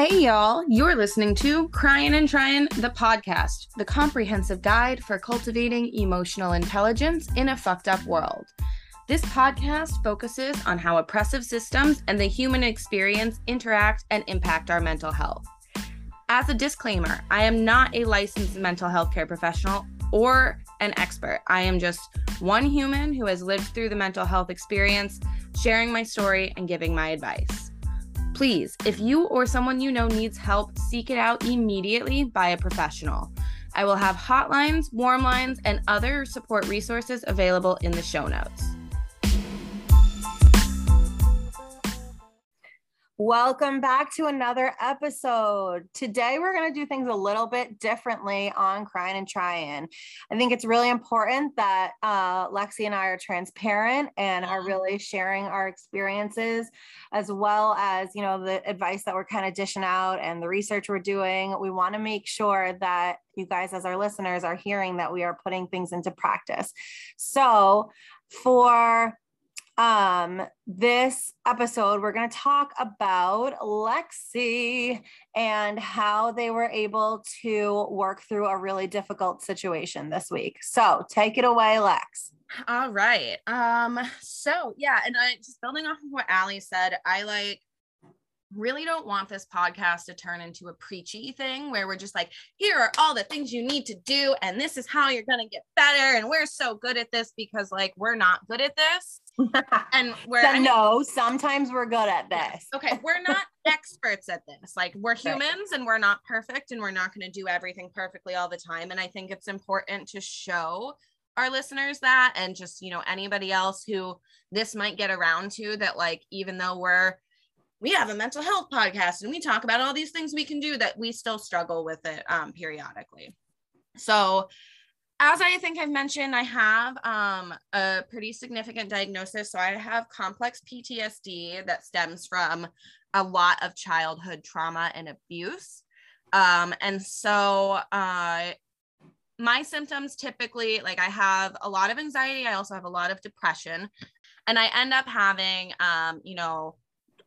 Hey, y'all. You're listening to Crying and Trying, the podcast, the comprehensive guide for cultivating emotional intelligence in a fucked up world. This podcast focuses on how oppressive systems and the human experience interact and impact our mental health. As a disclaimer, I am not a licensed mental health care professional or an expert. I am just one human who has lived through the mental health experience, sharing my story and giving my advice. Please, if you or someone you know needs help, seek it out immediately by a professional. I will have hotlines, warm lines, and other support resources available in the show notes. Welcome back to another episode. Today, we're going to do things a little bit differently on Crying and Trying. I think it's really important that uh, Lexi and I are transparent and are mm-hmm. really sharing our experiences, as well as, you know, the advice that we're kind of dishing out and the research we're doing. We want to make sure that you guys, as our listeners, are hearing that we are putting things into practice. So, for um, this episode, we're going to talk about Lexi and how they were able to work through a really difficult situation this week. So take it away, Lex. All right. Um, so yeah, and I just building off of what Ally said, I like really don't want this podcast to turn into a preachy thing where we're just like, here are all the things you need to do, and this is how you're going to get better. And we're so good at this because, like, we're not good at this. and we're so, I mean, no, sometimes we're good at this. Okay, we're not experts at this. Like, we're humans and we're not perfect, and we're not going to do everything perfectly all the time. And I think it's important to show our listeners that and just you know anybody else who this might get around to that like even though we're we have a mental health podcast and we talk about all these things we can do that we still struggle with it um, periodically. So, as I think I've mentioned, I have um, a pretty significant diagnosis. So, I have complex PTSD that stems from a lot of childhood trauma and abuse. Um, and so, uh, my symptoms typically, like I have a lot of anxiety, I also have a lot of depression, and I end up having, um, you know,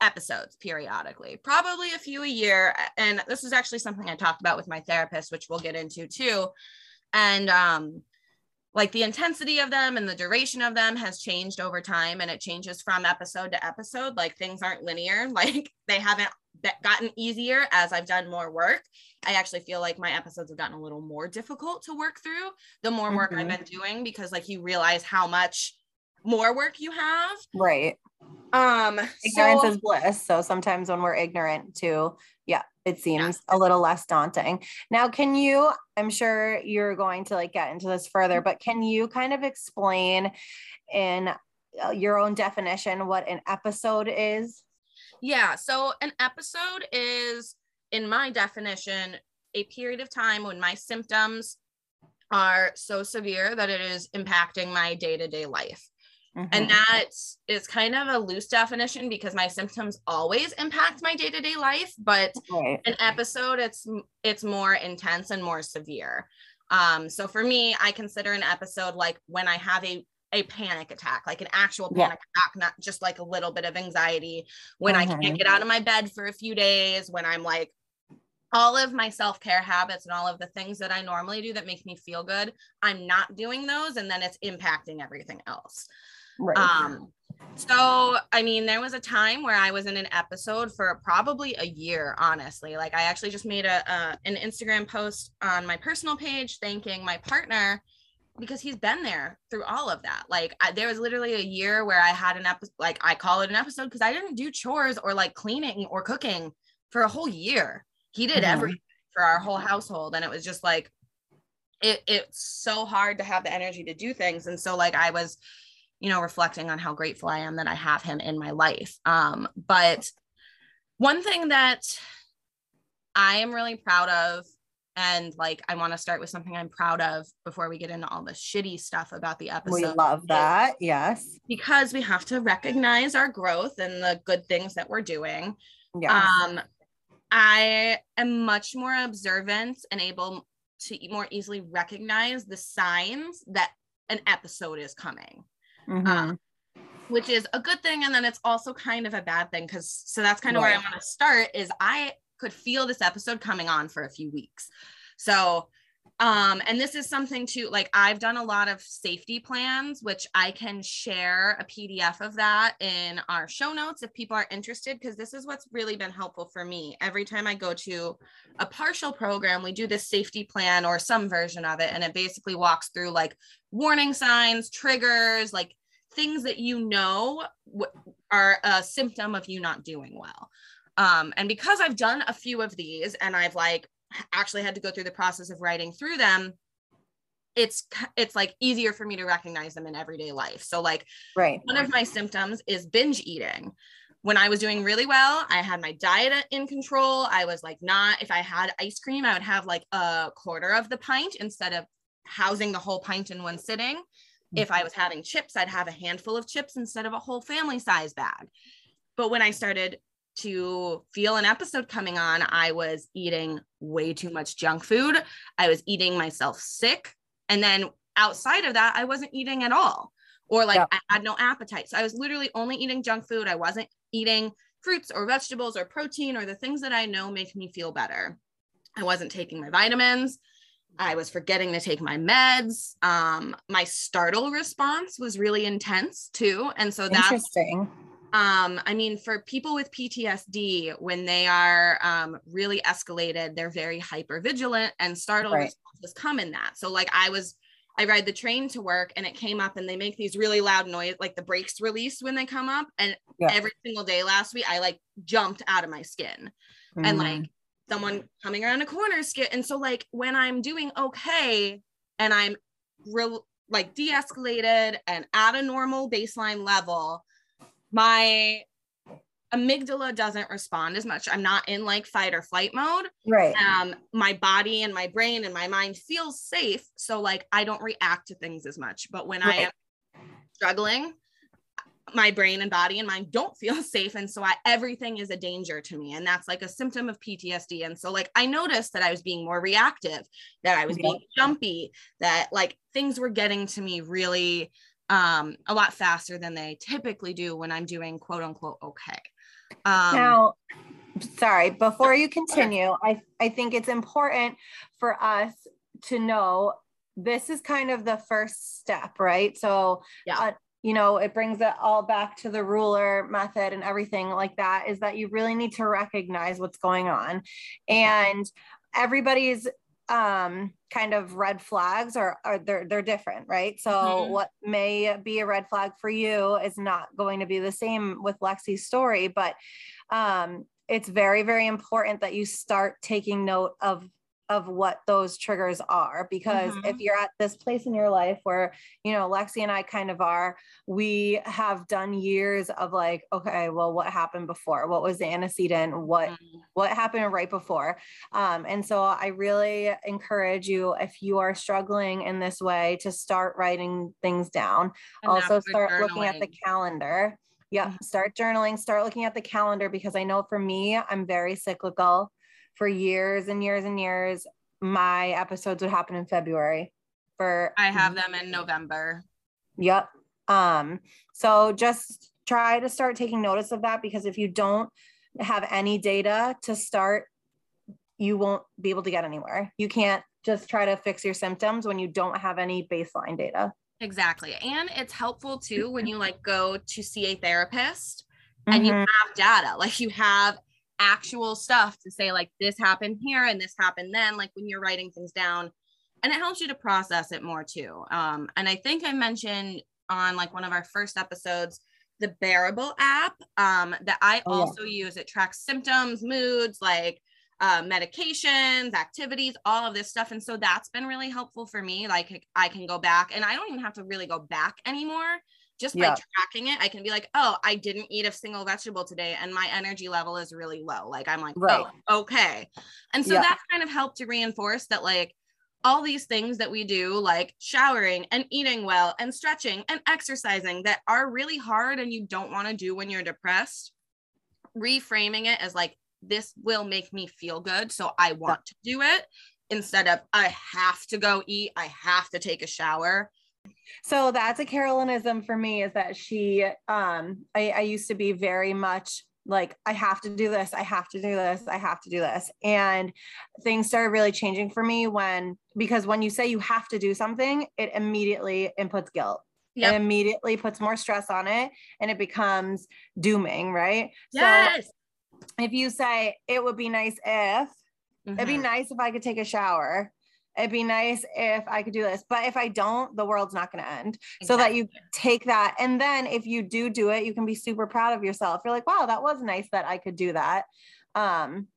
episodes periodically, probably a few a year. And this is actually something I talked about with my therapist, which we'll get into too. And um, like the intensity of them and the duration of them has changed over time and it changes from episode to episode. Like things aren't linear, like they haven't gotten easier as I've done more work. I actually feel like my episodes have gotten a little more difficult to work through the more work mm-hmm. I've been doing because like you realize how much more work you have. Right. Um ignorance so, is bliss. So sometimes when we're ignorant too, yeah, it seems yeah. a little less daunting. Now, can you, I'm sure you're going to like get into this further, but can you kind of explain in uh, your own definition what an episode is? Yeah. So an episode is, in my definition, a period of time when my symptoms are so severe that it is impacting my day to day life. Mm-hmm. And that is kind of a loose definition because my symptoms always impact my day-to-day life, but right. an episode it's it's more intense and more severe. Um, so for me, I consider an episode like when I have a a panic attack, like an actual panic yeah. attack, not just like a little bit of anxiety, when mm-hmm. I can't mm-hmm. get out of my bed for a few days, when I'm like all of my self-care habits and all of the things that I normally do that make me feel good, I'm not doing those and then it's impacting everything else. Right. Um, so, I mean, there was a time where I was in an episode for probably a year, honestly. Like, I actually just made a uh, an Instagram post on my personal page thanking my partner because he's been there through all of that. Like, I, there was literally a year where I had an episode, like, I call it an episode because I didn't do chores or like cleaning or cooking for a whole year. He did mm-hmm. everything for our whole household. And it was just like, it, it's so hard to have the energy to do things. And so, like, I was, you know, reflecting on how grateful I am that I have him in my life. Um, but one thing that I am really proud of, and like I want to start with something I'm proud of before we get into all the shitty stuff about the episode. We love that. Yes. Because we have to recognize our growth and the good things that we're doing. Yeah. Um, I am much more observant and able to more easily recognize the signs that an episode is coming mm-hmm. um, which is a good thing. And then it's also kind of a bad thing because so that's kind of right. where I want to start is I could feel this episode coming on for a few weeks. So um, and this is something to like, I've done a lot of safety plans, which I can share a PDF of that in our show notes if people are interested, because this is what's really been helpful for me. Every time I go to a partial program, we do this safety plan or some version of it. And it basically walks through like warning signs, triggers, like things that you know are a symptom of you not doing well. Um, and because I've done a few of these and I've like actually had to go through the process of writing through them it's it's like easier for me to recognize them in everyday life. So like right. one of my symptoms is binge eating. When i was doing really well i had my diet in control. I was like not if i had ice cream i would have like a quarter of the pint instead of housing the whole pint in one sitting if i was having chips i'd have a handful of chips instead of a whole family size bag but when i started to feel an episode coming on, I was eating way too much junk food. I was eating myself sick. And then outside of that, I wasn't eating at all, or like yeah. I had no appetite. So I was literally only eating junk food. I wasn't eating fruits or vegetables or protein or the things that I know make me feel better. I wasn't taking my vitamins. I was forgetting to take my meds. Um, my startle response was really intense too. And so that's interesting um, I mean, for people with PTSD, when they are um, really escalated, they're very hyper vigilant and startle right. responses come in that. So, like, I was, I ride the train to work and it came up and they make these really loud noise, like the brakes release when they come up. And yeah. every single day last week, I like jumped out of my skin mm. and like someone coming around a corner skit. And so, like, when I'm doing okay and I'm real, like de escalated and at a normal baseline level, my amygdala doesn't respond as much. I'm not in like fight or flight mode. Right. Um, my body and my brain and my mind feels safe. So like I don't react to things as much. But when right. I am struggling, my brain and body and mind don't feel safe. And so I, everything is a danger to me. And that's like a symptom of PTSD. And so like I noticed that I was being more reactive, that I was being jumpy, that like things were getting to me really um, a lot faster than they typically do when I'm doing quote unquote okay. Um, now, sorry, before you continue, I, I think it's important for us to know this is kind of the first step, right? So, yeah. Uh, you know, it brings it all back to the ruler method and everything like that is that you really need to recognize what's going on. And everybody's um, kind of red flags are, are they're, they're different, right? So mm-hmm. what may be a red flag for you is not going to be the same with Lexi's story, but um, it's very, very important that you start taking note of of what those triggers are because mm-hmm. if you're at this place in your life where you know lexi and i kind of are we have done years of like okay well what happened before what was the antecedent what mm-hmm. what happened right before um, and so i really encourage you if you are struggling in this way to start writing things down and also start journaling. looking at the calendar yeah mm-hmm. start journaling start looking at the calendar because i know for me i'm very cyclical for years and years and years, my episodes would happen in February. For I have them in November. Yep. Um, so just try to start taking notice of that because if you don't have any data to start, you won't be able to get anywhere. You can't just try to fix your symptoms when you don't have any baseline data. Exactly. And it's helpful too when you like go to see a therapist and mm-hmm. you have data, like you have actual stuff to say like this happened here and this happened then like when you're writing things down. And it helps you to process it more too. Um, and i think i mentioned on like one of our first episodes the bearable app um, that i oh, also yeah. use. It tracks symptoms moods like uh, medications activities all of this stuff. And so that's been really helpful for me. Like i can go back and i don't even have to really go back anymore just by tracking it, I can be like, oh, I didn't eat a single vegetable today and my energy level is really low. Like I'm like, right. oh, okay. And so yeah. that's kind of helped to reinforce that like all these things that we do, like showering and eating well and stretching and exercising that are really hard and you don't want to do when you're depressed, reframing it as like, this will make me feel good. So I want to do it instead of I have to go eat, I have to take a shower. So that's a Carolinism for me is that she, um, I, I used to be very much like I have to do this, I have to do this, I have to do this. And things started really changing for me when because when you say you have to do something, it immediately inputs guilt. Yep. It immediately puts more stress on it and it becomes dooming, right? Yes. So if you say it would be nice if mm-hmm. it'd be mm-hmm. nice if I could take a shower it'd be nice if I could do this. But if I don't, the world's not going to end. Exactly. So that you take that. And then if you do do it, you can be super proud of yourself. You're like, wow, that was nice that I could do that. Um,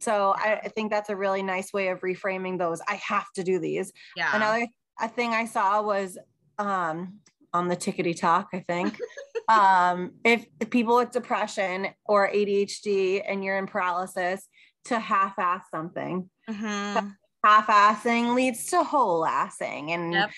so I, think that's a really nice way of reframing those. I have to do these. Yeah. Another a thing I saw was um, on the tickety talk, I think. um, if, people with depression or ADHD and you're in paralysis, to half-ass something. Mm-hmm half-assing leads to whole-assing and yep.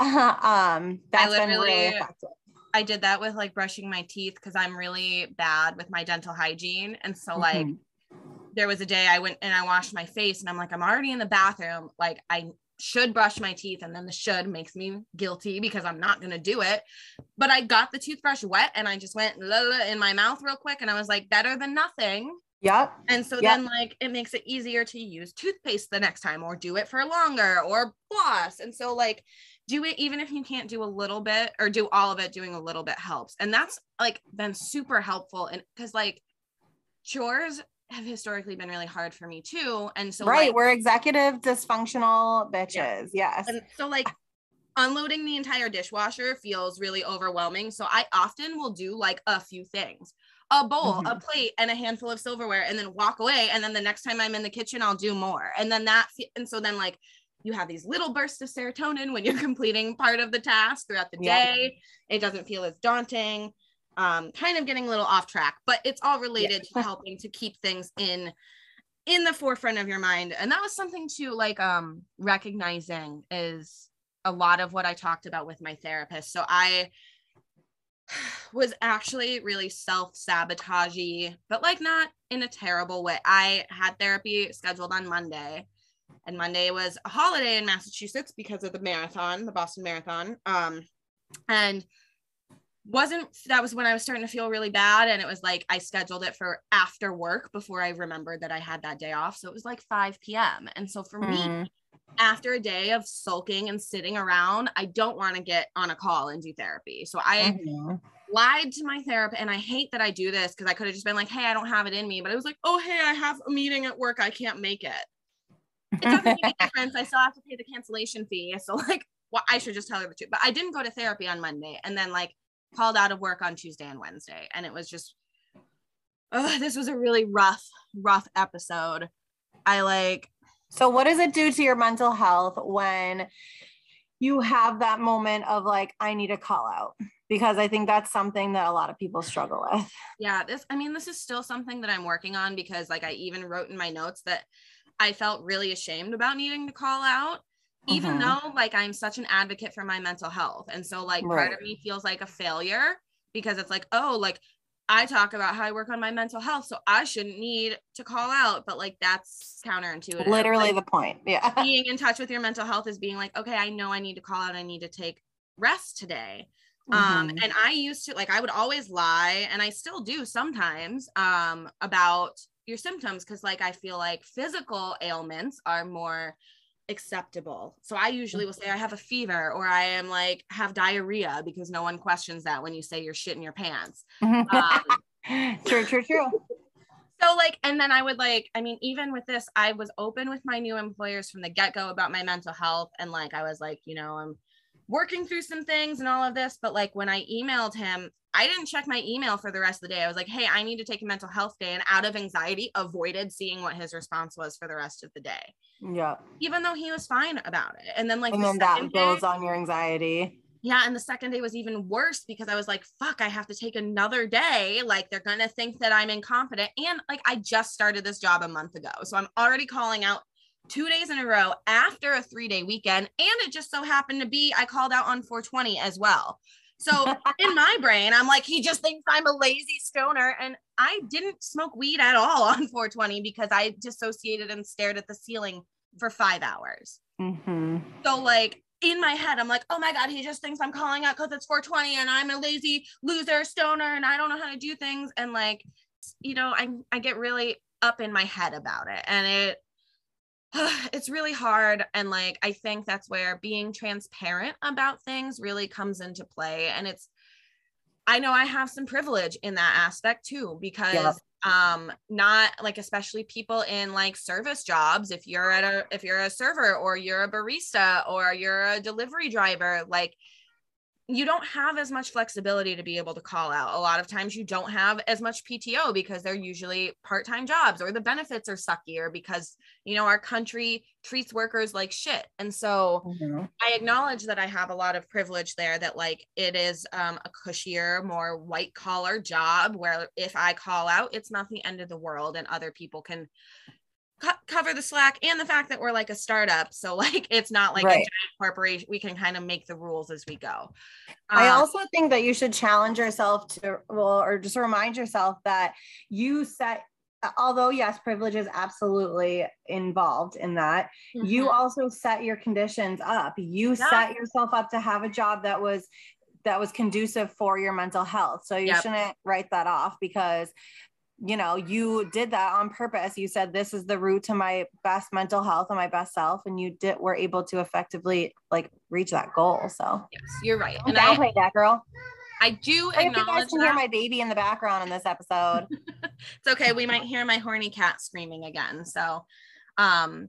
uh, um that's been really effective I did that with like brushing my teeth because I'm really bad with my dental hygiene. And so, like, mm-hmm. there was a day I went and I washed my face, and I'm like, I'm already in the bathroom. Like, I should brush my teeth. And then the should makes me guilty because I'm not going to do it. But I got the toothbrush wet and I just went in my mouth real quick. And I was like, better than nothing. Yep. And so yep. then like it makes it easier to use toothpaste the next time or do it for longer or floss. And so like do it even if you can't do a little bit or do all of it, doing a little bit helps. And that's like been super helpful. And because like chores have historically been really hard for me too. And so right, like, we're executive dysfunctional bitches. Yeah. Yes. And so like unloading the entire dishwasher feels really overwhelming. So I often will do like a few things a bowl, mm-hmm. a plate, and a handful of silverware, and then walk away. And then the next time I'm in the kitchen, I'll do more. And then that, and so then like you have these little bursts of serotonin when you're completing part of the task throughout the day. Yeah. It doesn't feel as daunting. Um, kind of getting a little off track, but it's all related yeah. to helping to keep things in in the forefront of your mind. And that was something to like um recognizing is a lot of what I talked about with my therapist. So I was actually really self-sabotagey, but like not in a terrible way. I had therapy scheduled on Monday, and Monday was a holiday in Massachusetts because of the marathon, the Boston Marathon. Um, and wasn't that was when I was starting to feel really bad, and it was like I scheduled it for after work before I remembered that I had that day off. So it was like 5 p.m. And so for mm. me, hmm. After a day of sulking and sitting around, I don't want to get on a call and do therapy. So I mm-hmm. lied to my therapist, and I hate that I do this because I could have just been like, "Hey, I don't have it in me," but it was like, "Oh, hey, I have a meeting at work. I can't make it." It doesn't make a difference. I still have to pay the cancellation fee. So like, well, I should just tell her the truth. But I didn't go to therapy on Monday, and then like called out of work on Tuesday and Wednesday, and it was just, oh, this was a really rough, rough episode. I like so, what does it do to your mental health when you have that moment of like, I need a call out? Because I think that's something that a lot of people struggle with. Yeah, this, I mean, this is still something that I'm working on because, like, I even wrote in my notes that I felt really ashamed about needing to call out, even mm-hmm. though, like, I'm such an advocate for my mental health. And so, like, right. part of me feels like a failure because it's like, oh, like, I talk about how I work on my mental health, so I shouldn't need to call out, but like that's counterintuitive. Literally like, the point. Yeah. being in touch with your mental health is being like, okay, I know I need to call out, I need to take rest today. Um, mm-hmm. Um, and I used to like I would always lie, and I still do sometimes, um, about your symptoms because like I feel like physical ailments are more acceptable. So I usually will say I have a fever or I am like have diarrhea because no one questions that when you say you're shit in your pants. Um, true, true, true. So like, and then I would like, I mean, even with this, I was open with my new employers from the get-go about my mental health. And like, I was like, you know, I'm working through some things and all of this. But like when I emailed him, I didn't check my email for the rest of the day. I was like, hey, I need to take a mental health day. And out of anxiety, avoided seeing what his response was for the rest of the day. Yeah. Even though he was fine about it. And then like and the then that builds day, on your anxiety. Yeah. And the second day was even worse because I was like, fuck, I have to take another day. Like they're gonna think that I'm incompetent. And like I just started this job a month ago. So I'm already calling out two days in a row after a three day weekend. And it just so happened to be I called out on 420 as well. So in my brain, I'm like, he just thinks I'm a lazy stoner. And I didn't smoke weed at all on 420 because I dissociated and stared at the ceiling for five hours. Mm-hmm. So, like, in my head, I'm like, oh my God, he just thinks I'm calling out because it's 420 and I'm a lazy loser stoner and I don't know how to do things. And like, you know, I I get really up in my head about it and it it's really hard and like I think that's where being transparent about things really comes into play and it's I know I have some privilege in that aspect too because yeah. um not like especially people in like service jobs if you're at a if you're a server or you're a barista or you're a delivery driver like you don't have as much flexibility to be able to call out. A lot of times you don't have as much PTO because they're usually part-time jobs or the benefits are suckier because you know our country treats workers like shit. And so mm-hmm. I acknowledge that I have a lot of privilege there that like it is um, a cushier, more white collar job where if I call out, it's not the end of the world and other people can co- cover the slack and the fact that we're like a startup so like it's not like right. a giant corporation we can kind of make the rules as we go i um, also think that you should challenge yourself to well or just remind yourself that you set although yes privilege is absolutely involved in that mm-hmm. you also set your conditions up you yeah. set yourself up to have a job that was that was conducive for your mental health so you yep. shouldn't write that off because you know you did that on purpose you said this is the route to my best mental health and my best self and you did were able to effectively like reach that goal so yes you're right Don't and downplay I, that girl I do I acknowledge you guys can that. hear my baby in the background in this episode. it's okay. We might hear my horny cat screaming again. So, um,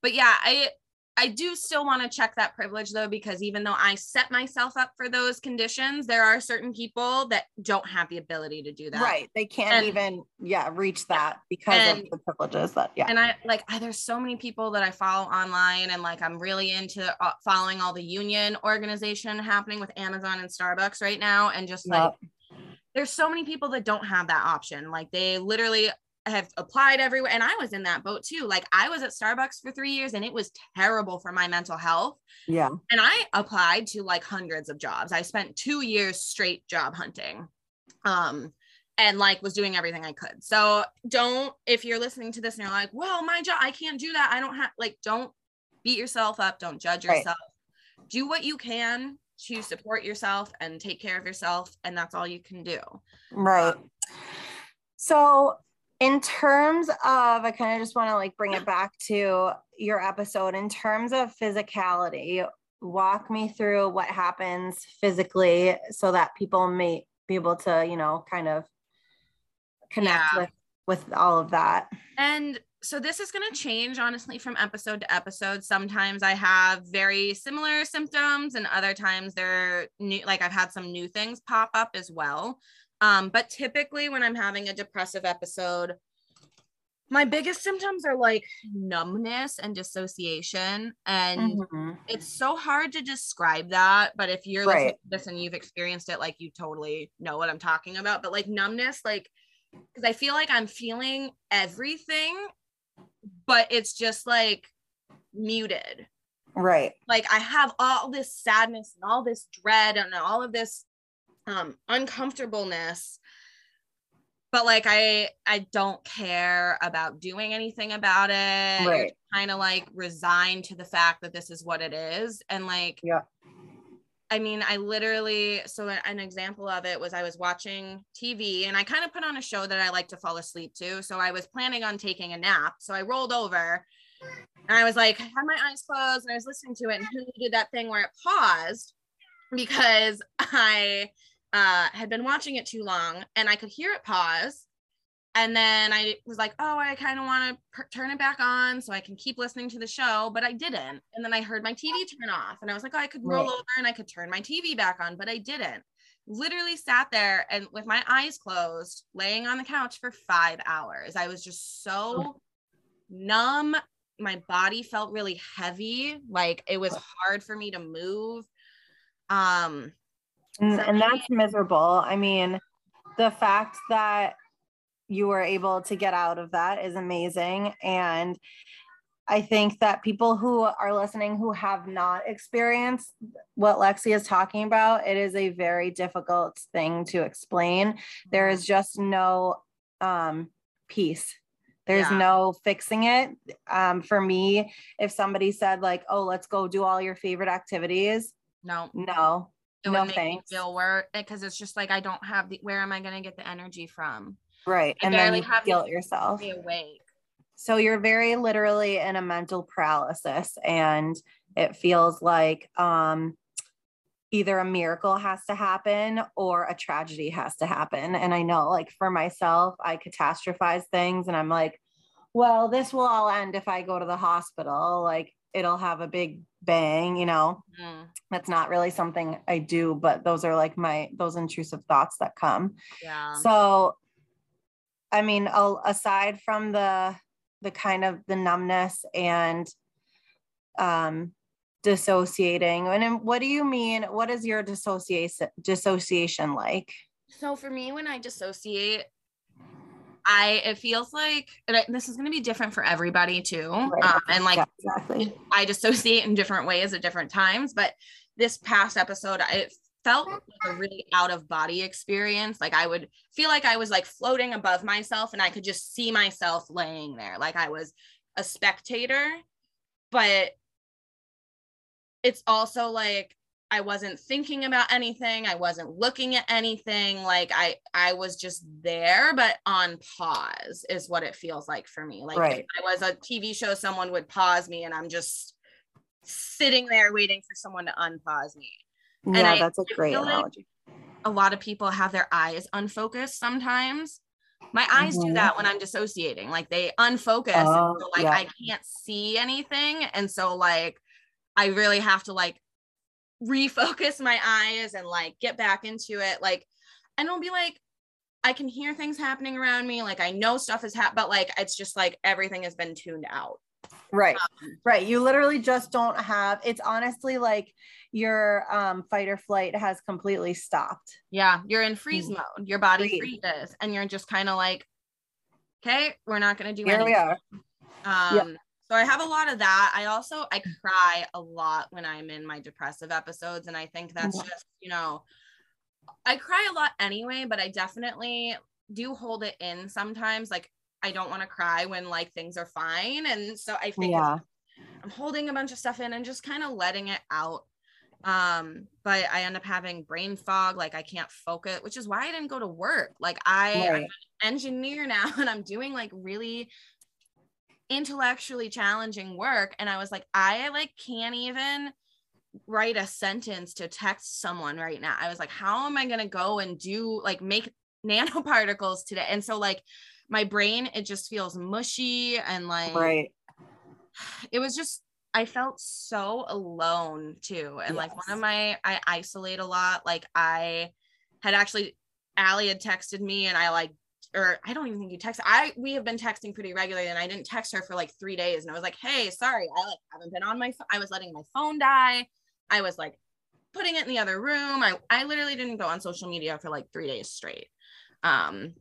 but yeah, I I do still want to check that privilege though, because even though I set myself up for those conditions, there are certain people that don't have the ability to do that. Right. They can't and, even, yeah, reach that because and, of the privileges that, yeah. And I like, I, there's so many people that I follow online and like, I'm really into uh, following all the union organization happening with Amazon and Starbucks right now. And just yep. like, there's so many people that don't have that option. Like they literally have applied everywhere and I was in that boat too. Like I was at Starbucks for 3 years and it was terrible for my mental health. Yeah. And I applied to like hundreds of jobs. I spent 2 years straight job hunting. Um and like was doing everything I could. So don't if you're listening to this and you're like, "Well, my job I can't do that. I don't have like don't beat yourself up, don't judge yourself. Right. Do what you can to support yourself and take care of yourself and that's all you can do." Right. Um, so in terms of i kind of just want to like bring it back to your episode in terms of physicality walk me through what happens physically so that people may be able to you know kind of connect yeah. with with all of that. And so this is going to change honestly from episode to episode. Sometimes i have very similar symptoms and other times they're new like i've had some new things pop up as well um, but typically, when I'm having a depressive episode, my biggest symptoms are like numbness and dissociation. And mm-hmm. it's so hard to describe that. But if you're right. this and you've experienced it, like you totally know what I'm talking about. But like numbness, like, because I feel like I'm feeling everything, but it's just like muted. Right. Like I have all this sadness and all this dread and all of this um uncomfortableness but like i i don't care about doing anything about it right. kind of like resigned to the fact that this is what it is and like yeah I mean, I literally, so an example of it was I was watching TV and I kind of put on a show that I like to fall asleep to. So I was planning on taking a nap. So I rolled over and I was like, I had my eyes closed and I was listening to it. And who did that thing where it paused because I uh, had been watching it too long and I could hear it pause. And then I was like, oh, I kind of want to per- turn it back on so I can keep listening to the show, but I didn't. And then I heard my TV turn off and I was like, oh, I could roll right. over and I could turn my TV back on, but I didn't. Literally sat there and with my eyes closed, laying on the couch for five hours. I was just so numb. My body felt really heavy. Like it was hard for me to move. Um, and, and that's miserable. I mean, the fact that you were able to get out of that is amazing. And I think that people who are listening who have not experienced what Lexi is talking about, it is a very difficult thing to explain. There is just no um, peace. There's yeah. no fixing it. Um, for me, if somebody said like, "Oh, let's go do all your favorite activities," no, no, it no would make thanks. me feel where because it's just like I don't have the where am I going to get the energy from? Right. I and then you have guilt yourself. Be awake. So you're very literally in a mental paralysis and it feels like um either a miracle has to happen or a tragedy has to happen. And I know like for myself, I catastrophize things and I'm like, well, this will all end if I go to the hospital. Like it'll have a big bang, you know. Mm, That's not really something I do, but those are like my those intrusive thoughts that come. yeah. So, I mean, aside from the the kind of the numbness and um dissociating, and what do you mean? What is your dissociation dissociation like? So for me, when I dissociate, I it feels like and I- this is going to be different for everybody too, Right. um, and like yeah, exactly. I dissociate in different ways at different times. But this past episode, I- it felt like a really out of body experience. Like I would feel like I was like floating above myself, and I could just see myself laying there, like I was a spectator. But it's also like I wasn't thinking about anything. I wasn't looking at anything. Like I I was just there but on pause is what it feels like for me. Like Right. if I was a TV show someone would pause me and I'm just sitting there waiting for someone to unpause me. Yeah, I- that's a great feel like- analogy. A lot of people have their eyes unfocused sometimes. My eyes do Mhm. that when I'm dissociating. Like they unfocus. and Oh, so, like yeah. I can't see anything. And so like I really have to like refocus my eyes and like get back into it. Like, and it'll be like, I can hear things happening around me. Like I know stuff is happening, but like it's just like everything has been tuned out. Right. Um, Right. You literally just don't have it's honestly like your um fight or flight has completely stopped. yeah, you're in freeze Mm. mode. Your body Freeze. freezes, and you're just kind of like, okay, we're not gonna do Here anything. we are. Um, so I have a lot of that. I also I cry a lot when I'm in my depressive episodes, and I think that's just you know, I cry a lot anyway, but I definitely do hold it in sometimes. Like I don't want to cry when like things are fine, and so I think Yeah. I'm holding a bunch of stuff in and just kind of letting it out. Um, but I end up having brain fog, like I can't focus, which is why I didn't go to work. Like I, I'm Right. an engineer now and I'm doing like really intellectually challenging work. And I was like, I like can't even write a sentence to text someone right now. I was like, how am I gonna go and do like make nanoparticles today? And so like my brain, it just feels mushy and like Right. it was just I felt so alone too. And like one of my I isolate a lot. Like I had actually Ally had texted me and I like or I don't even think you text I we have been texting pretty regularly and I didn't text her for like three days and I was like, hey, sorry, I like haven't been on my I was letting my phone die. I was like putting it in the other room. I I literally didn't go on social media for like three days straight. Um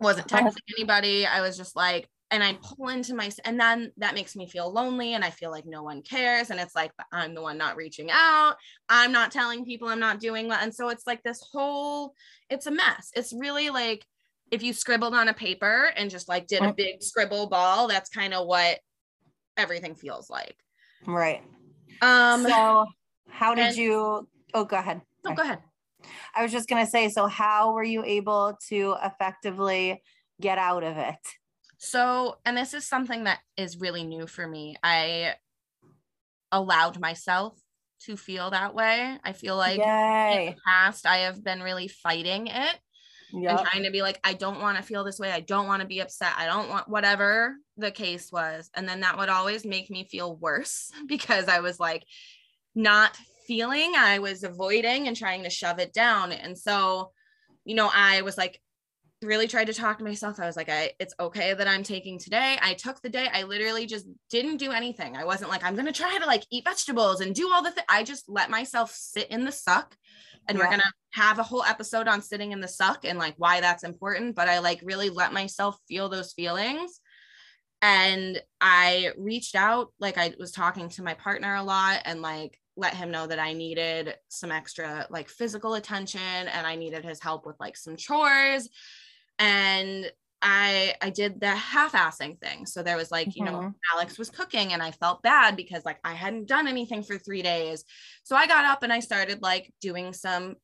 wasn't Oh. texting anybody. I was just like, and I pull into my, and then that makes me feel lonely and I feel like no one cares. And it's like, I'm the one not reaching out. I'm not telling people I'm not doing that. And so it's like this whole, it's a mess. It's really like if you scribbled on a paper and just like did a Mm. big scribble ball, that's kind of what everything feels like. Right. Um, so how did and- you oh go ahead. no, go ahead. I was just gonna say, so how were you able to effectively get out of it? So, and this is something that is really new for me. I allowed myself to feel that way. I feel like in the past I have been really fighting it and trying to be like, I don't want to feel this way. I don't want to be upset. I don't want whatever the case was. And then that would always make me feel worse because I was like not feeling, I was avoiding and trying to shove it down. And so, you know, I was like, really tried to talk to myself. I was like, I, it's okay that I'm taking today. I took the day. I literally just didn't do anything. I wasn't like, I'm going to try to like eat vegetables and do all the things. I just let myself sit in the suck. And we're going to have a whole episode on sitting in the suck and like why that's important. But I like really let myself feel those feelings. And I reached out, like I was talking to my partner a lot and like let him know that I needed some extra like physical attention and I needed his help with like some chores and I I did the half-assing thing. So there was like, you know, Mhm. Alex was cooking and I felt bad because like I hadn't done anything for 3 days. So I got up and I started like doing some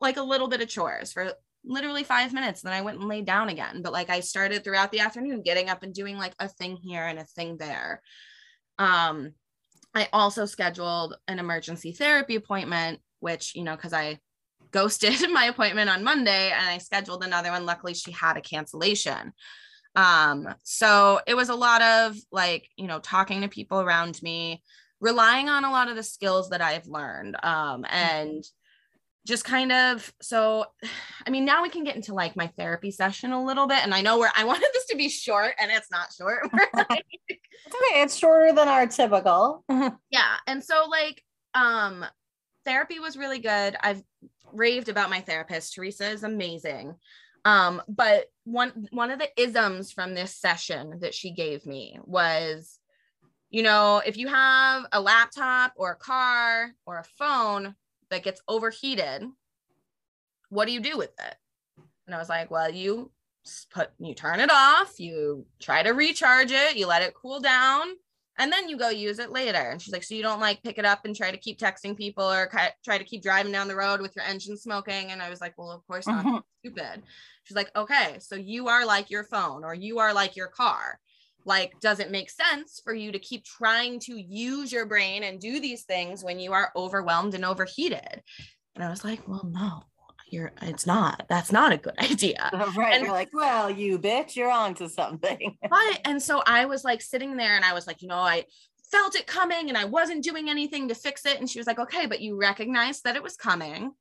like a little bit of chores for literally five minutes. Then I went and laid down again. But like I started throughout the afternoon getting up and doing like a thing here and a thing there. Um, I also scheduled an emergency therapy appointment, which, you know, because I ghosted my appointment on Monday and I scheduled another one. Luckily, she had a cancellation. Um, so it was a lot of like, you know, talking to people around me, relying on a lot of the skills that I've learned. Um, and just kind of so i mean now we can get into like my therapy session a little bit and i know where i wanted this to be short and it's not short. It's okay it's shorter than our typical. Yeah and so like um therapy was really good. I've raved about my therapist. Teresa is amazing. Um but one one of the isms from this session that she gave me was you know if you have a laptop or a car or a phone that gets overheated, what do you do with it? And I was like, well, you put you turn it off, you try to recharge it, you let it cool down, and then you go use it later. And she's like, so you don't like pick it up and try to keep texting people or try to keep driving down the road with your engine smoking. And I was like, well, of course not. Mm-hmm. Stupid. She's like, okay, so you are like your phone or you are like your car like does it make sense for you to keep trying to use your brain and do these things when you are overwhelmed and overheated? And i was like well no you're it's not that's not a good idea. Right and, you're like well you bitch you're on to something. But and so i was like sitting there and i was like you know i felt it coming and i wasn't doing anything to fix it. And she was like okay but you recognized that it was coming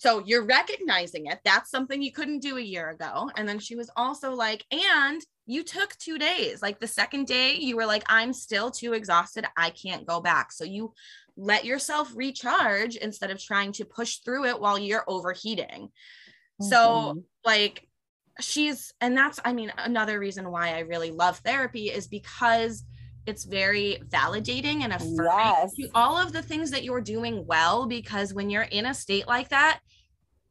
so you're recognizing it. That's something you couldn't do a year ago. And then she was also like, and you took two days. Like the second day, you were like, I'm still too exhausted. I can't go back. So you let yourself recharge instead of trying to push through it while you're overheating. Mm-hmm. So, like, she's, and that's, I mean, another reason why I really love therapy is because it's very validating and affirming yes. all of the things that you're doing well because when you're in a state like that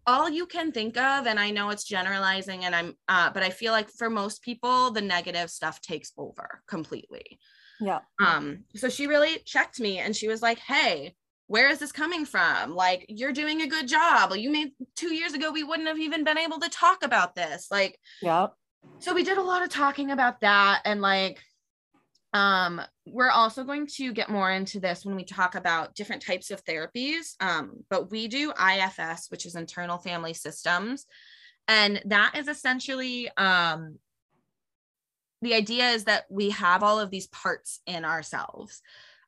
all you can think of and i know it's generalizing and i'm uh, but i feel like for most people the negative stuff takes over completely. Yeah. Um so she really checked me and she was like hey where is this coming from? Like you're doing a good job. You made two years ago we wouldn't have even been able to talk about this. Like yeah so we did a lot of talking about that and like um, we're also going to get more into this when we talk about different types of therapies. Um, but we do IFS, which is internal family systems. And that is essentially um, the idea is that we have all of these parts in ourselves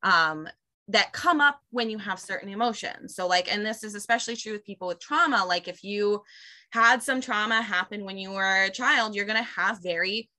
um, that come up when you have certain emotions. So, like, and this is especially true with people with trauma. Like, if you had some trauma happen when you were a child, you're going to have very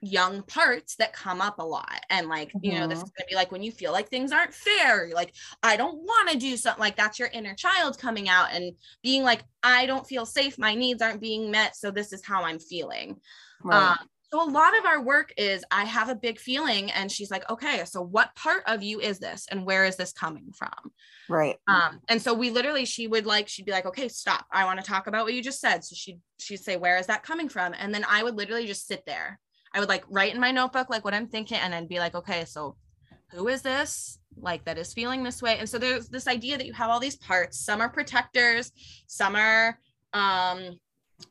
young parts that come up a lot and like mm-hmm. you know this mm-hmm. is going to be like when you feel like things aren't fair like i don't want to do something like that's your inner child coming out and being like i don't feel safe my needs aren't being met so this is how i'm feeling right. um, so a lot of our work is i have a big feeling and she's like okay so what part of you is this and where is this coming from right um and so we literally she would like she'd be like okay stop i want to talk about what you just said so she'd she'd say where is that coming from and then i would literally just sit there I would like write in my notebook like what I'm thinking and then be like, okay, so who is this? Like that is feeling this way. And so there's this idea that you have all these parts. Some are protectors, some are um,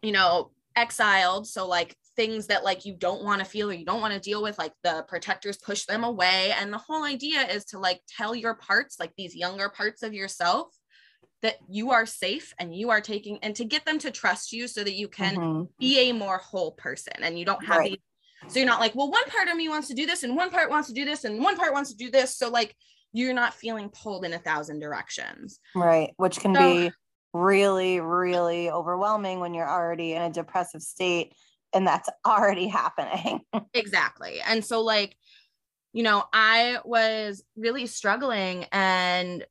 you know, exiled. So like things that like you don't want to feel or you don't want to deal with, like the protectors push them away. And the whole idea is to like tell your parts, like these younger parts of yourself, that you are safe and you are taking and to get them to trust you so that you can mm-hmm. be a more whole person and you don't have right. these so you're not like, well, one part of me wants to do this and one part wants to do this and one part wants to do this. So like you're not feeling pulled in a thousand directions. Right. Which can so, be really, really overwhelming when you're already in a depressive state and that's already happening. exactly. And so like, you know, I was really struggling and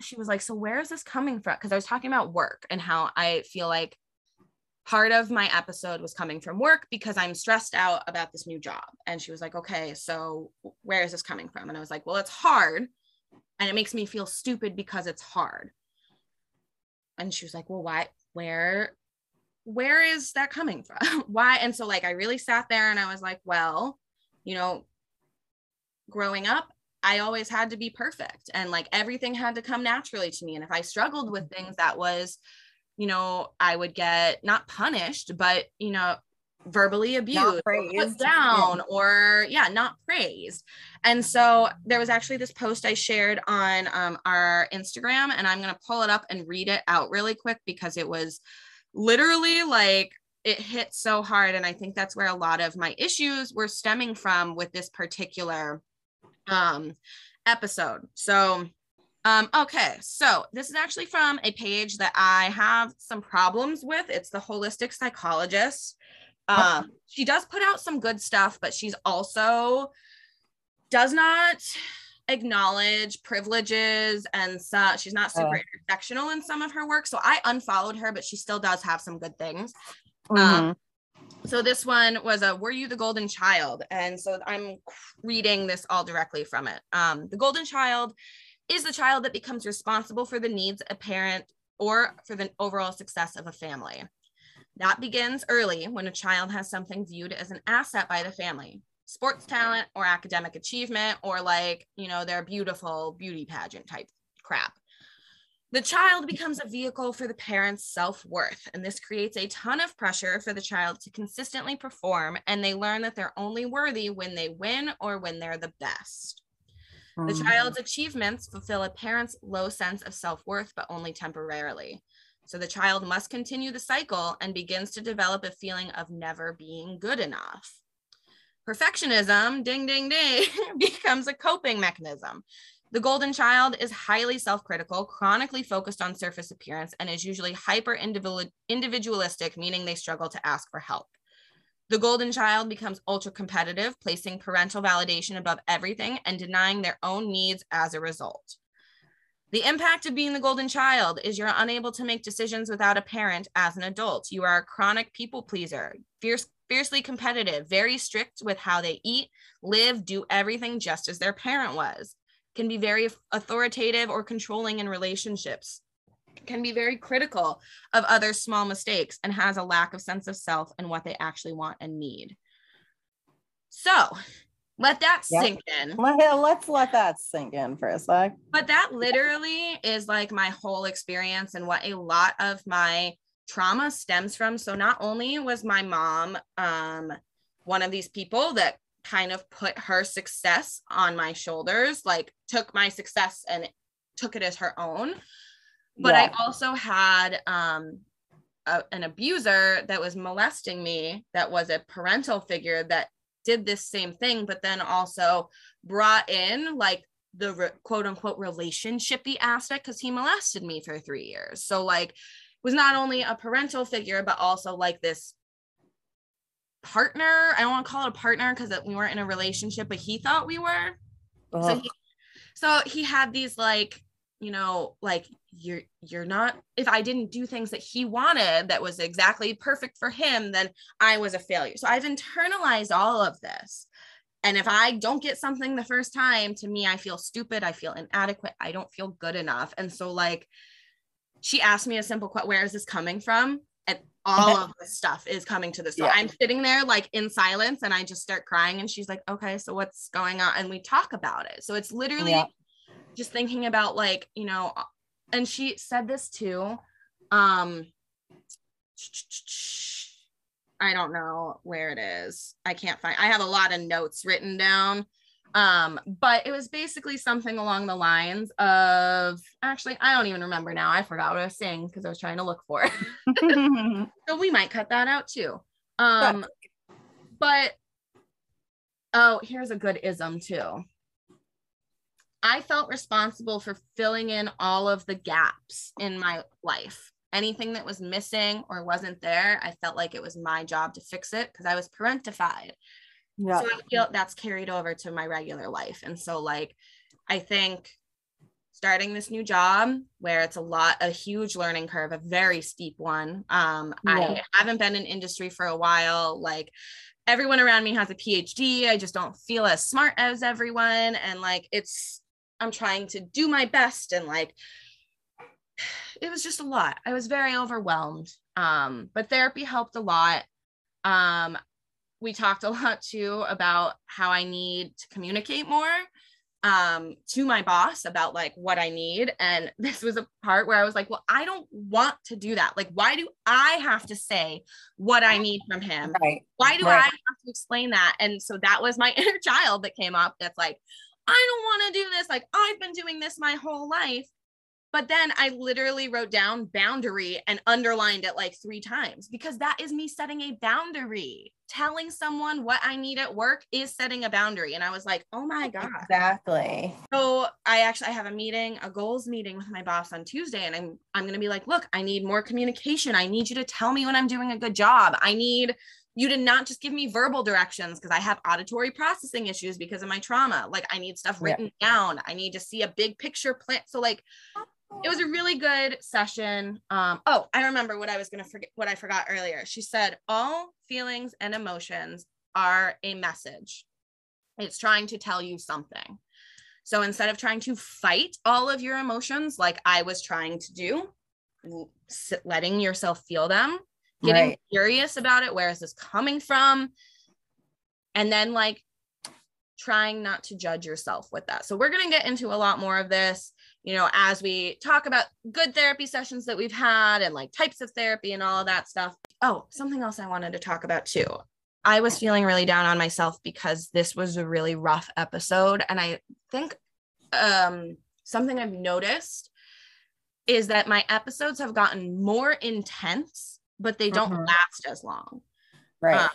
she was like, So where is this coming from? Because I was talking about work and how I feel like part of my episode was coming from work because I'm stressed out about this new job. And she was like, okay, so where is this coming from? And I was like, well, it's hard. And it makes me feel stupid because it's hard. And she was like, well, why, where, where is that coming from? why? And so, like, I really sat there and I was like, well, you know, growing up, I always had to be perfect and like everything had to come naturally to me. And if I struggled with things that was you know, I would get not punished, but, you know, verbally abused put down yeah. or yeah not praised. And so there was actually this post i shared on um, our instagram and i'm going to pull it up and read it out really quick because it was literally like it hit so hard and i think that's where a lot of my issues were stemming from with this particular um episode. So um, okay, so this is actually from a page that I have some problems with. It's the holistic psychologist. Um, she does put out some good stuff, but she's also does not acknowledge privileges and so she's not super uh, intersectional in some of her work. So I unfollowed her, but she still does have some good things. Mm-hmm. Um, so this one was a were you the golden child and so i'm reading this all directly from it um, the golden child is the child that becomes responsible for the needs a parent or for the overall success of a family. That begins early when a child has something viewed as an asset by the family sports talent or academic achievement, or like, you know, their beautiful beauty pageant type crap. The child becomes a vehicle for the parent's self worth, and this creates a ton of pressure for the child to consistently perform, and they learn that they're only worthy when they win or when they're the best. The mm. child's achievements fulfill a parent's low sense of self worth, but only temporarily. So the child must continue the cycle and begins to develop a feeling of never being good enough. Perfectionism, ding, ding, ding, becomes a coping mechanism. The golden child is highly self critical, chronically focused on surface appearance, and is usually hyper individualistic, meaning they struggle to ask for help. The golden child becomes ultra competitive, placing parental validation above everything and denying their own needs as a result. The impact of being the golden child is you're unable to make decisions without a parent as an adult. You are a chronic people pleaser, fierce, fiercely competitive, very strict with how they eat, live, do everything just as their parent was. Can be very authoritative or controlling in relationships can be very critical of other small mistakes and has a lack of sense of self and what they actually want and need. So let that yep. sink in. Let's let that sink in for a sec. But that literally is like my whole experience and what a lot of my trauma stems from. So not only was my mom um, one of these people that kind of put her success on my shoulders, like took my success and took it as her own, but yeah. I also had um, a, an abuser that was molesting me that was a parental figure that did this same thing, but then also brought in like the re- quote unquote relationshipy aspect because he molested me for three years. So like was not only a parental figure, but also like this partner. I don't want to call it a partner because we weren't in a relationship, but he thought we were. So he so he had these like you know like you're you're not if i didn't do things that he wanted that was exactly perfect for him then i was a failure. So i've internalized all of this. And if i don't get something the first time to me i feel stupid. I feel inadequate. I don't feel good enough. And so like she asked me a simple question where is this coming from? And all of this stuff is coming to this yeah. i'm sitting there like in silence and i just start crying and she's like okay so what's going on? And we talk about it. So it's literally yeah. just thinking about like you know and she said this too um i don't know where it is. I can't find i have a lot of notes written down. Um but it was basically something along the lines of actually i don't even remember now. I forgot what i was saying because i was trying to look for it. So we might cut that out too. Um but oh here's a good ism too I felt responsible for filling in all of the gaps in my life. Anything that was missing or wasn't there, I felt like it was my job to fix it because I was parentified. Yeah. So I feel that's carried over to my regular life. And so, like, I think starting this new job where it's a lot, a huge learning curve, a very steep one. Um, yeah. I haven't been in industry for a while. Like, everyone around me has a PhD. I just don't feel as smart as everyone. And like, it's, I'm trying to do my best and like it was just a lot. I was very overwhelmed. Um, but therapy helped a lot. Um, we talked a lot too about how I need to communicate more um to my boss about like what I need and this was a part where I was like, well, I don't want to do that. Like why do I have to say what I need from him? Right. Why do Right. I have to explain that? And so that was my inner child that came up that's like, I don't want to do this. Like I've been doing this my whole life. But then I literally wrote down boundary and underlined it like three times because that is me setting a boundary. Telling someone what I need at work is setting a boundary. And I was like, oh my God. Exactly. So I actually I have a meeting, a goals meeting with my boss on Tuesday, and I'm I'm gonna be like, look, I need more communication. I need you to tell me when I'm doing a good job. I need you to not just give me verbal directions because I have auditory processing issues because of my trauma. Like I need stuff Yeah. written down. I need to see a big picture plan. So like it was a really good session. Um, oh, I remember what I was gonna forget what I forgot earlier. She said all feelings and emotions are a message. It's trying to tell you something. So instead of trying to fight all of your emotions like I was trying to do, letting yourself feel them, getting Right. curious about it, where is this coming from? And then like trying not to judge yourself with that. So we're going to get into a lot more of this, you know, as we talk about good therapy sessions that we've had and like types of therapy and all of that stuff. Oh, something else I wanted to talk about too. I was feeling really down on myself because this was a really rough episode and I think um something I've noticed is that my episodes have gotten more intense but they don't Mhm. last as long. Right.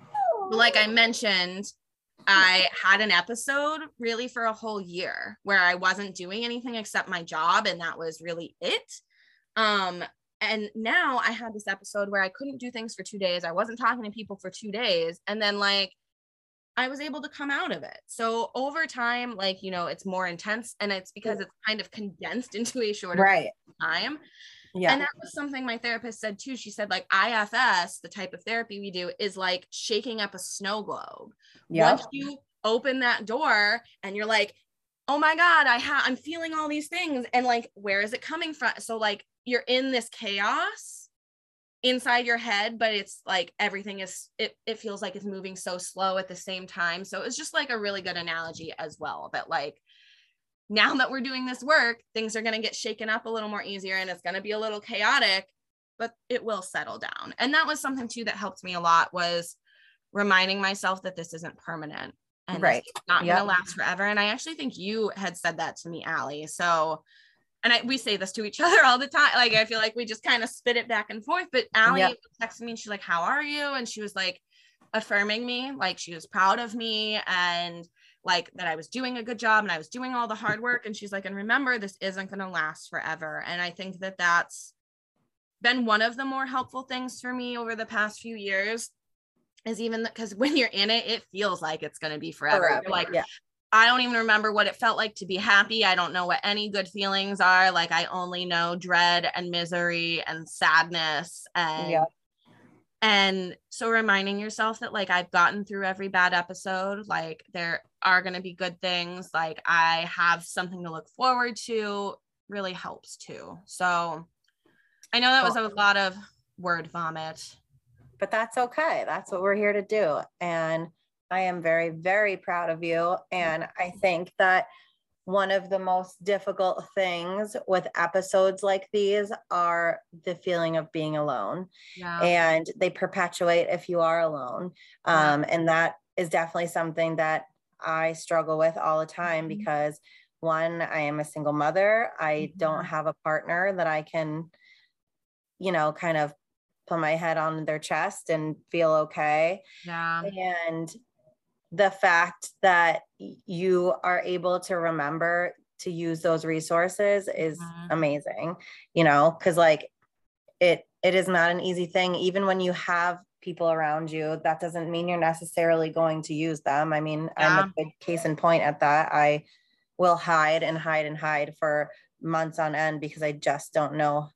Uh, like I mentioned, I had an episode really for a whole year where I wasn't doing anything except my job, and that was really it. Um, and now I had this episode where I couldn't do things for two days. I wasn't talking to people for two days, and then like I was able to come out of it. So over time, like you know, it's more intense, and it's because it's kind of condensed into a shorter right. time. Yeah. And that was something my therapist said too. She said, like, IFS, the type of therapy we do, is like shaking up a snow globe. yeah. Once you open that door and you're like, oh my God, I have I'm feeling all these things. And like, where is it coming from? So like you're in this chaos inside your head, but it's like everything is it it feels like it's moving so slow at the same time. So it's just like a really good analogy as well. That like now that we're doing this work, things are going to get shaken up a little more easier and it's going to be a little chaotic, but it will settle down. And that was something too that helped me a lot was reminding myself that this isn't permanent and Right. is not Yep. going to last forever. And I actually think you had said that to me, Ally. So, and I, we say this to each other all the time. Like, I feel like we just kind of spit it back and forth. But Ally Yep. texted me and she's like, How are you? And she was like, affirming me, like she was proud of me and like that I was doing a good job and I was doing all the hard work. And she's like, and remember, this isn't going to last forever. And I think that that's been one of the more helpful things for me over the past few years is even because when you're in it, it feels like it's going to be forever. Forever, like, yeah. I don't even remember what it felt like to be happy. I don't know what any good feelings are. Like I only know dread and misery and sadness and Yeah. and so reminding yourself that like I've gotten through every bad episode, like there are going to be good things, like I have something to look forward to really helps too. So I know that was a lot of word vomit. but that's okay. That's what we're here to do. And I am very, very proud of you. And I think that one of the most difficult things with episodes like these are the feeling of being alone. Yeah. And they perpetuate if you are alone. Yeah. Um, and that is definitely something that I struggle with all the time Mhm. because one, I am a single mother. I don't Mhm. have a partner that I can, you know, kind of put my head on their chest and feel okay. yeah. And the fact that you are able to remember to use those resources is Mhm. amazing, you know, because like it it is not an easy thing, even when you have people around you, that doesn't mean you're necessarily going to use them. I mean, I'm a big case in point at that. I will hide and hide and hide for months on end because I just don't know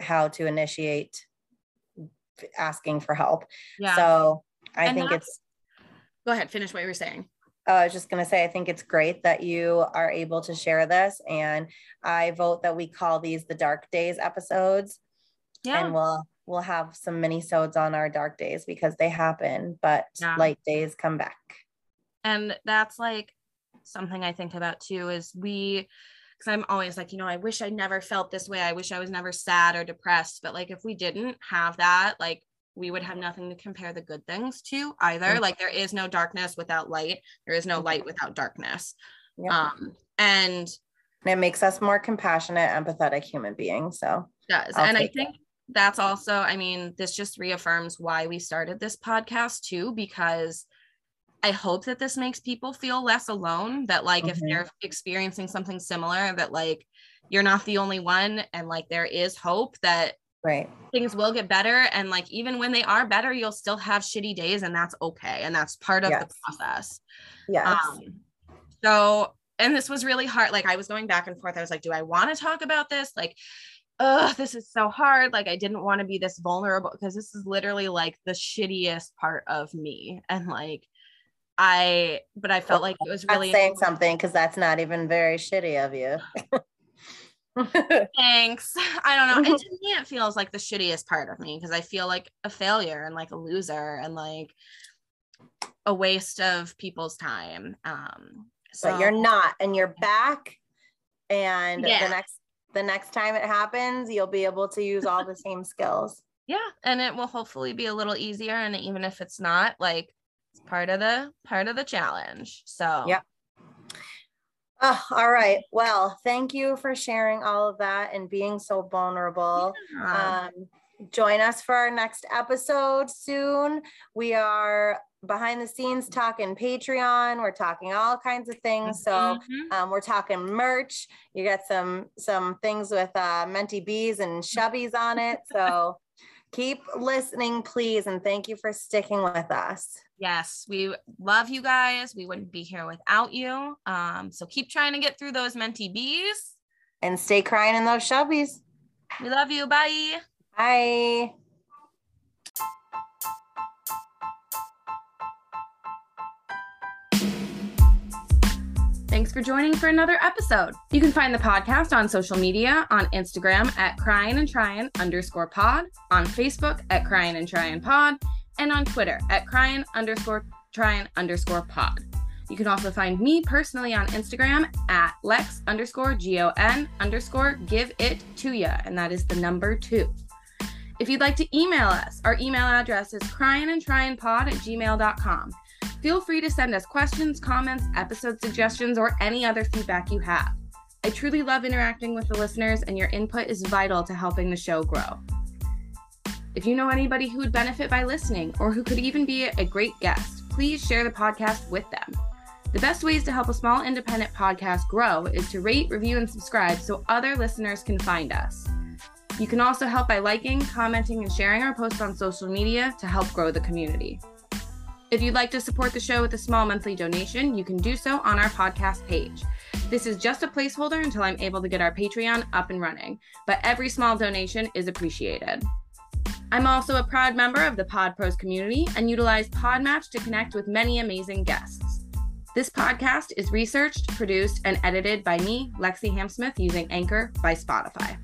how to initiate asking for help. Yeah. So I And think it's Go ahead, finish what you were saying. uh, I was just going to say, I think it's great that you are able to share this. And I vote that we call these the dark days episodes. Yeah. And we'll we'll have some mini sods on our dark days because they happen, but Yeah. light days come back. and that's like something I think about too is we because I'm always like, you know, I wish I never felt this way. I wish I was never sad or depressed. But like, if we didn't have that, like, we would have nothing to compare the good things to either. Mm-hmm. Like, there is no darkness without light, there is no mm-hmm. light without darkness. Um, and it makes us more compassionate, empathetic human beings. So, does. I'll and I think. That's also, I mean, this just reaffirms why we started this podcast too, because I hope that this makes people feel less alone. That, like, mm-hmm. if they're experiencing something similar, that, like, you're not the only one. And, like, there is hope that right things will get better. And, like, even when they are better, you'll still have shitty days, and that's okay. And that's part of yes. the process. Yeah. Um, so, and this was really hard. Like, I was going back and forth. I was like, do I want to talk about this? Like, oh, this is so hard. Like, I didn't want to be this vulnerable because this is literally like the shittiest part of me. And like, I, but I felt like it was really saying something because that's not even very shitty of you. Thanks. I don't know. And to me, it feels like the shittiest part of me because I feel like a failure and like a loser and like a waste of people's time. Um, so but you're not, and you're back. And yeah. the next the next time it happens, you'll be able to use all the same skills. Yeah, and it will hopefully be a little easier. And even if it's not, like it's part of the part of the challenge. So yeah. Oh, all right. Well, thank you for sharing all of that and being so vulnerable. Yeah. Um, join us for our next episode soon. We are behind the scenes talking Patreon. We're talking all kinds of things. So mm-hmm. um, we're talking merch. You got some some things with uh, Menti bees and shubbies on it. So keep listening, please, and thank you for sticking with us. Yes, we love you guys. We wouldn't be here without you. Um, so keep trying to get through those Menti bees. And stay crying in those shubbies. We love you. Bye. Bye. Thanks for joining for another episode. You can find the podcast on social media on Instagram at crying and trying underscore pod, on Facebook at crying and trying pod, and on Twitter at crying underscore trying underscore pod. You can also find me personally on Instagram at lex underscore gon underscore give it to ya, and that is the number two. If you'd like to email us, our email address is cryingandtryingpod at gmail.com. Feel free to send us questions, comments, episode suggestions, or any other feedback you have. I truly love interacting with the listeners, and your input is vital to helping the show grow. If you know anybody who would benefit by listening or who could even be a great guest, please share the podcast with them. The best ways to help a small independent podcast grow is to rate, review, and subscribe so other listeners can find us. You can also help by liking, commenting, and sharing our posts on social media to help grow the community. If you'd like to support the show with a small monthly donation, you can do so on our podcast page. This is just a placeholder until I'm able to get our Patreon up and running, but every small donation is appreciated. I'm also a proud member of the Pod Pros community and utilize Podmatch to connect with many amazing guests. This podcast is researched, produced, and edited by me, Lexi Hamsmith, using Anchor by Spotify.